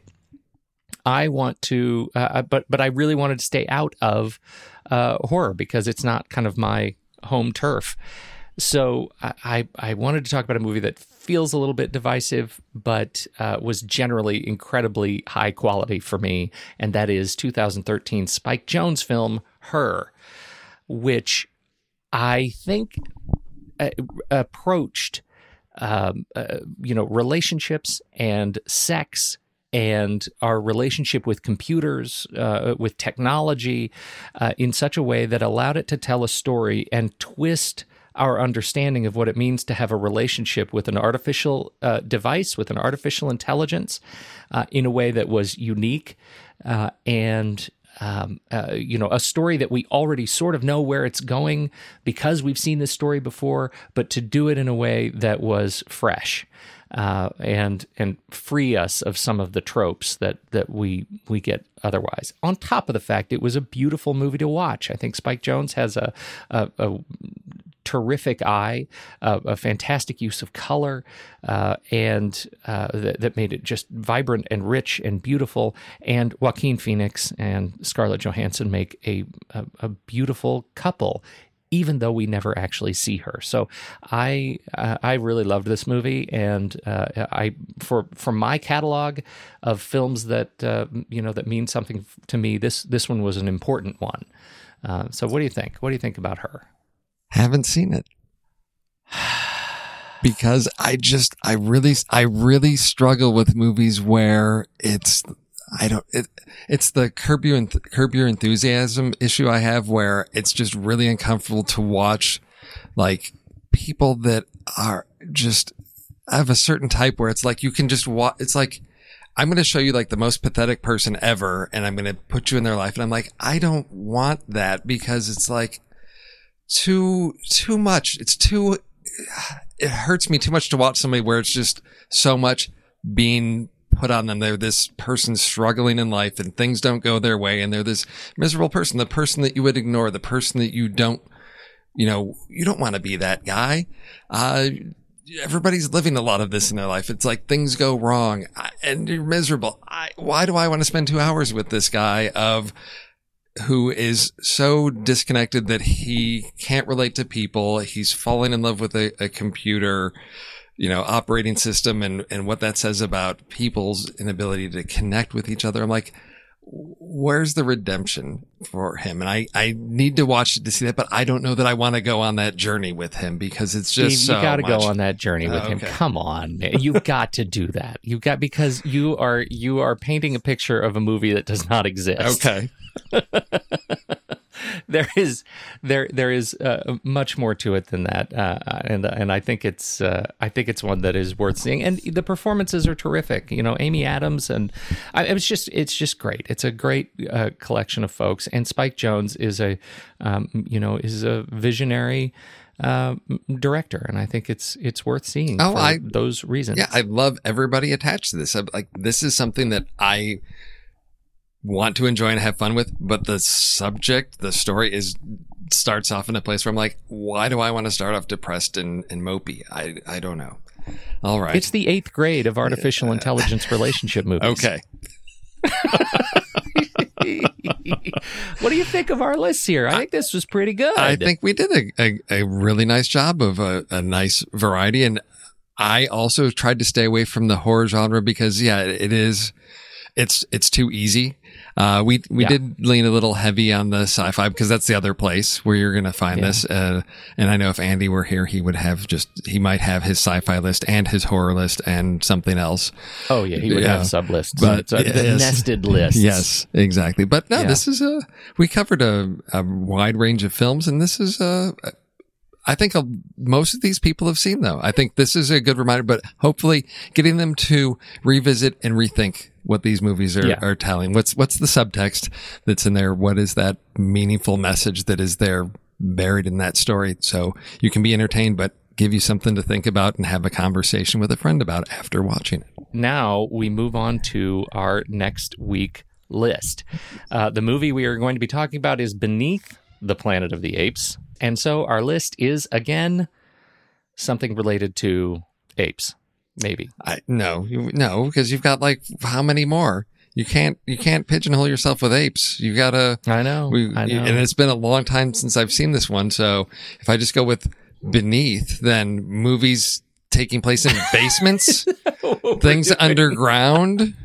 I want to, uh, but but I really wanted to stay out of uh, horror because it's not kind of my home turf. So I, I I wanted to talk about a movie that feels a little bit divisive, but uh, was generally incredibly high quality for me, and that is 2013 Spike Jonze film Her, which I think uh, approached um, uh, you know relationships and sex and our relationship with computers uh, with technology uh, in such a way that allowed it to tell a story and twist our understanding of what it means to have a relationship with an artificial uh, device with an artificial intelligence uh, in a way that was unique uh, and um, uh, you know, a story that we already sort of know where it's going because we've seen this story before, but to do it in a way that was fresh. uh, and and free us of some of the tropes that that we we get otherwise. On top of the fact, it was a beautiful movie to watch. I think Spike Jonze has a, a, a terrific eye, uh, a fantastic use of color, uh, and uh, that, that, made it just vibrant and rich and beautiful. And Joaquin Phoenix and Scarlett Johansson make a, a, a beautiful couple even though we never actually see her. So I uh, I really loved this movie, and uh, I for for my catalog of films that uh, you know that mean something to me, this this one was an important one. Uh, so what do you think? What do you think about her? Haven't seen it. because I just I really I really struggle with movies where it's I don't it, it's the curb your curb your enthusiasm issue I have where it's just really uncomfortable to watch like people that are just I have a certain type where it's like you can just watch it's like I'm going to show you like the most pathetic person ever and I'm going to put you in their life and I'm like I don't want that because it's like too too much. It's too it hurts me too much to watch somebody where it's just so much being put on them. They're this person struggling in life and things don't go their way and they're this miserable person, the person that you would ignore, the person that you don't, you know, you don't want to be that guy. Uh, everybody's living a lot of this in their life. It's like things go wrong and you're miserable. I, why do I want to spend two hours with this guy of who is so disconnected that he can't relate to people. He's falling in love with a, a computer, you know, operating system and, and what that says about people's inability to connect with each other. I'm like, where's the redemption for him? And I, I need to watch it to see that, but I don't know that I want to go on that journey with him because it's just Steve, you got to go on that journey with him. Come on, man. you've [LAUGHS] got to do that. You've got because you are you are painting a picture of a movie that does not exist. Okay. [LAUGHS] there is there there is uh, much more to it than that, uh, and and I think it's uh, I think it's one that is worth seeing. And the performances are terrific. You know, Amy Adams and I, it's just it's just great. It's a great uh, collection of folks. And Spike Jonze is a um, you know is a visionary. Uh, director, and I think it's it's worth seeing. Oh, I those reasons. Yeah, I love everybody attached to this. I'm, like this is something that I want to enjoy and have fun with, but the subject, the story is starts off in a place where I'm like, why do I want to start off depressed and, and mopey? I I don't know. All right. It's the eighth grade of artificial intelligence relationship [LAUGHS] movies. Okay. [LAUGHS] what do you think of our list here? I think this was pretty good. I think we did a, a, a really nice job of a, a nice variety. And I also tried to stay away from the horror genre because, yeah, it is, it's, it's too easy uh, we we yeah. did lean a little heavy on the sci-fi because that's the other place where you're going to find yeah. this. Uh, and I know if Andy were here, he would have just he might have his sci-fi list and his horror list and something else. Oh yeah, he would yeah. have sub lists, but uh, [LAUGHS] the nested list. Yes, exactly. But no, this is a we covered a, a wide range of films, and this is a I think most of these people have seen though. I think this is a good reminder, but hopefully getting them to revisit and rethink what these movies are, yeah. are telling. What's, what's the subtext that's in there? What is that meaningful message that is there buried in that story? So you can be entertained, but give you something to think about and have a conversation with a friend about after watching it. Now we move on to our next week list. Uh, the movie we are going to be talking about is Beneath the Planet of the Apes. And so our list is again something related to apes, maybe. I no, no, because you've got like how many more? You can't you can't pigeonhole yourself with apes. You gotta. I know. We, I know. And it's been a long time since I've seen this one. So if I just go with beneath, then movies taking place in basements, [LAUGHS] things [LAUGHS] underground.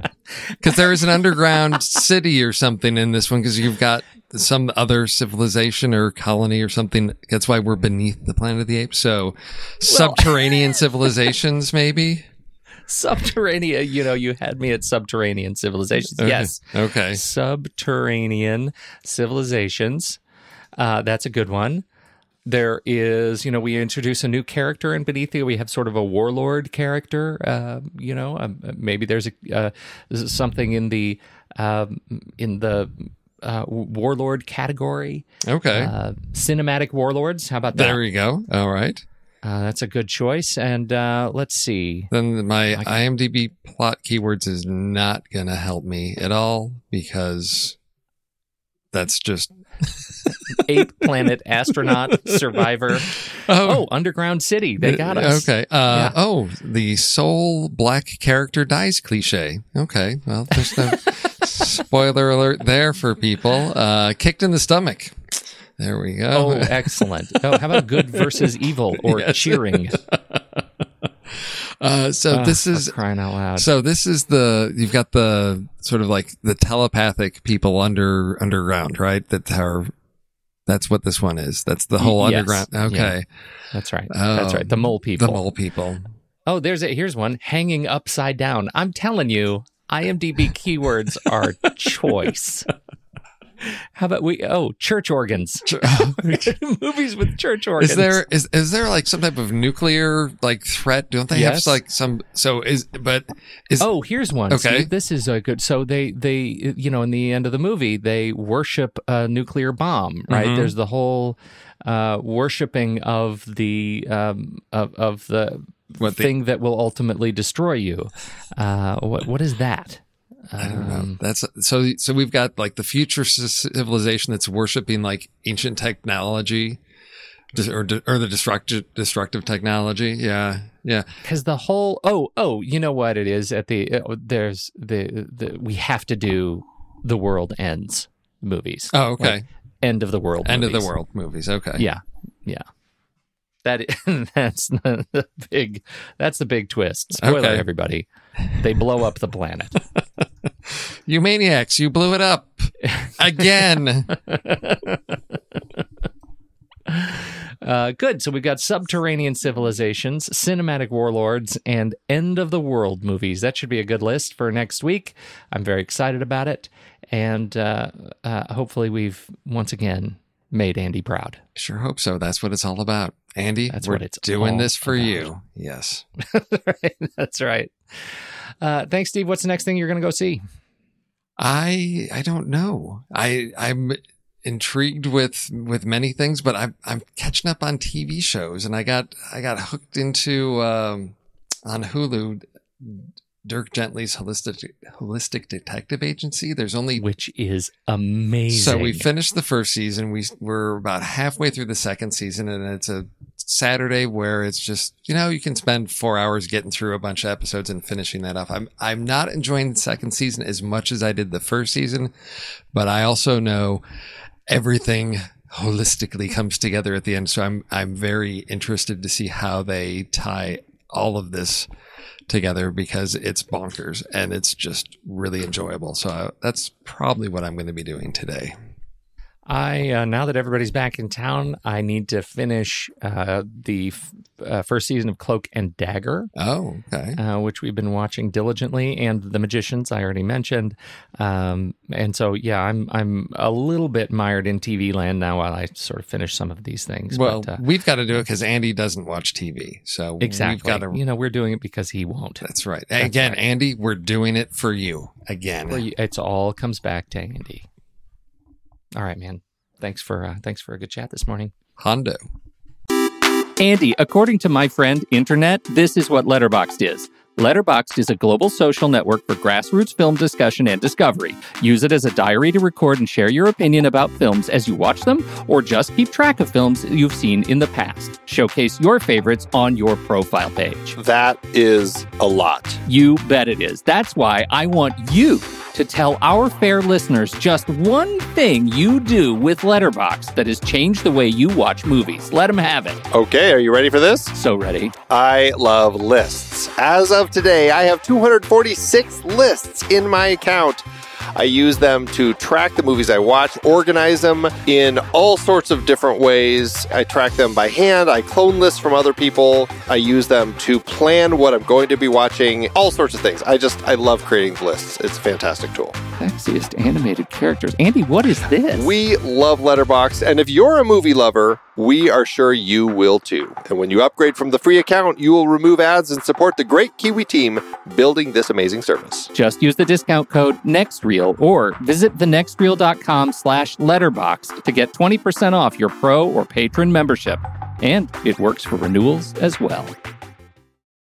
Because there is an underground city or something in this one. Because you've got some other civilization or colony or something. That's why we're beneath the planet of the apes. So well, [LAUGHS] subterranean civilizations, maybe. Subterranean, you know, you had me at subterranean civilizations. Okay. Yes. Okay. Subterranean civilizations. Uh, that's a good one. There is, you know, we introduce a new character in Beneath. We have sort of a warlord character. Uh, you know, uh, maybe there's a uh, something in the um, in the uh, warlord category. Okay. Uh, cinematic warlords. How about that? There you go. All right. Uh, that's a good choice. And uh, let's see. Then my IMDb plot keywords is not going to help me at all because that's just [LAUGHS] Ape Planet Astronaut Survivor. [LAUGHS] Oh, Underground City. They got us. Okay. Uh, Yeah. Oh, the sole black character dies cliche. Okay. Well, there's no [LAUGHS] spoiler alert there for people. Uh, kicked in the stomach. There we go. Oh, excellent. Oh, how about good versus [LAUGHS] evil or Yes. cheering? [LAUGHS] Uh, so Ah, this is crying out loud. So this is the you've got the sort of like the telepathic people under underground, right? That are that's what this one is. That's the whole Yes. underground. Okay, That's right. Oh, That's right. The mole people. the mole people. Oh, there's it. Here's one hanging upside down. I'm telling you, IMDb keywords are choice. How about we? Oh, church organs. [LAUGHS] [LAUGHS] Movies with church organs. Is there is is there like some type of nuclear like threat? Don't they Yes. have like some? So is but is Oh, here's one. Okay. Steve. This is a good. So they they you know in the end of the movie they worship a nuclear bomb, right? Mhm. There's the whole uh, worshiping of the um, of of the What the- thing that will ultimately destroy you. Uh, what what is that? I don't know. Um, That's so. So we've got like the future civilization that's worshiping like ancient technology, or or the destructive destructive technology. Yeah, yeah. because the whole oh oh you know what it is at the uh, there's the the we have to do the world ends movies Oh, okay. Like, end of the world End of the world movies. Okay. yeah yeah that [LAUGHS] that's the, the big that's the big twist spoiler Okay. everybody they blow up the planet [LAUGHS] You maniacs! You blew it up again. [LAUGHS] uh, good so we've got subterranean civilizations cinematic warlords and end of the world movies that should be a good list for next week i'm very excited about it and uh, uh, hopefully we've once again made andy proud sure hope so. That's what it's all about, Andy. That's we're what it's doing this for about. you. Yes. [LAUGHS] right that's right uh, thanks steve what's the next thing you're going to go see I I don't know. I I'm intrigued with with many things, but I'm I'm catching up on TV shows, and I got I got hooked into um, on Hulu. Dirk Gently's holistic holistic detective agency. There's only which is amazing So we finished the first season. We we're about halfway through the second season, and it's a Saturday where it's just you know you can spend four hours getting through a bunch of episodes and finishing that off. I'm I'm not enjoying the second season as much as I did the first season, but I also know everything holistically comes together at the end. So I'm I'm very interested to see how they tie all of this together because it's bonkers and it's just really enjoyable. So I, that's probably what I'm going to be doing today. I uh, now that everybody's back in town, I need to finish uh, the uh, first season of Cloak and Dagger, Oh, okay. uh, which we've been watching diligently, and The Magicians I already mentioned. Um, and so, yeah, I'm I'm a little bit mired in TV land now while I sort of finish some of these things. Well, but, uh, we've got to do it because Andy doesn't watch TV. So exactly, we've got to. you know, we're doing it because he won't. That's right. That's Again, right. Andy, we're doing it for you again. You- It's all comes back to Andy. All right, man. Thanks for uh, thanks for a good chat this morning. Hondo. Andy, according to my friend Internet, this is what Letterboxd is. Letterboxd is a global social network for grassroots film discussion and discovery. Use it as a diary to record and share your opinion about films as you watch them, or just keep track of films you've seen in the past. Showcase your favorites on your profile page. That is a lot. You bet it is. That's why I want you to tell our fair listeners just one thing you do with Letterboxd that has changed the way you watch movies. Let them have it. Okay, are you ready for this? So ready. I love lists. As of today, I have 246 lists in my account. I use them to track the movies I watch, organize them in all sorts of different ways. I track them by hand, I clone lists from other people, I use them to plan what I'm going to be watching, all sorts of things. I just, I love creating lists. It's a fantastic tool. Sexiest animated characters. Andy, what is this? We love Letterboxd, and if you're a movie lover, we are sure you will too. And when you upgrade from the free account, you will remove ads and support the great Kiwi team building this amazing service. Just use the discount code NEXTREEL or visit thenextreel.com slash letterboxd to get 20% off your pro or patron membership. And it works for renewals as well.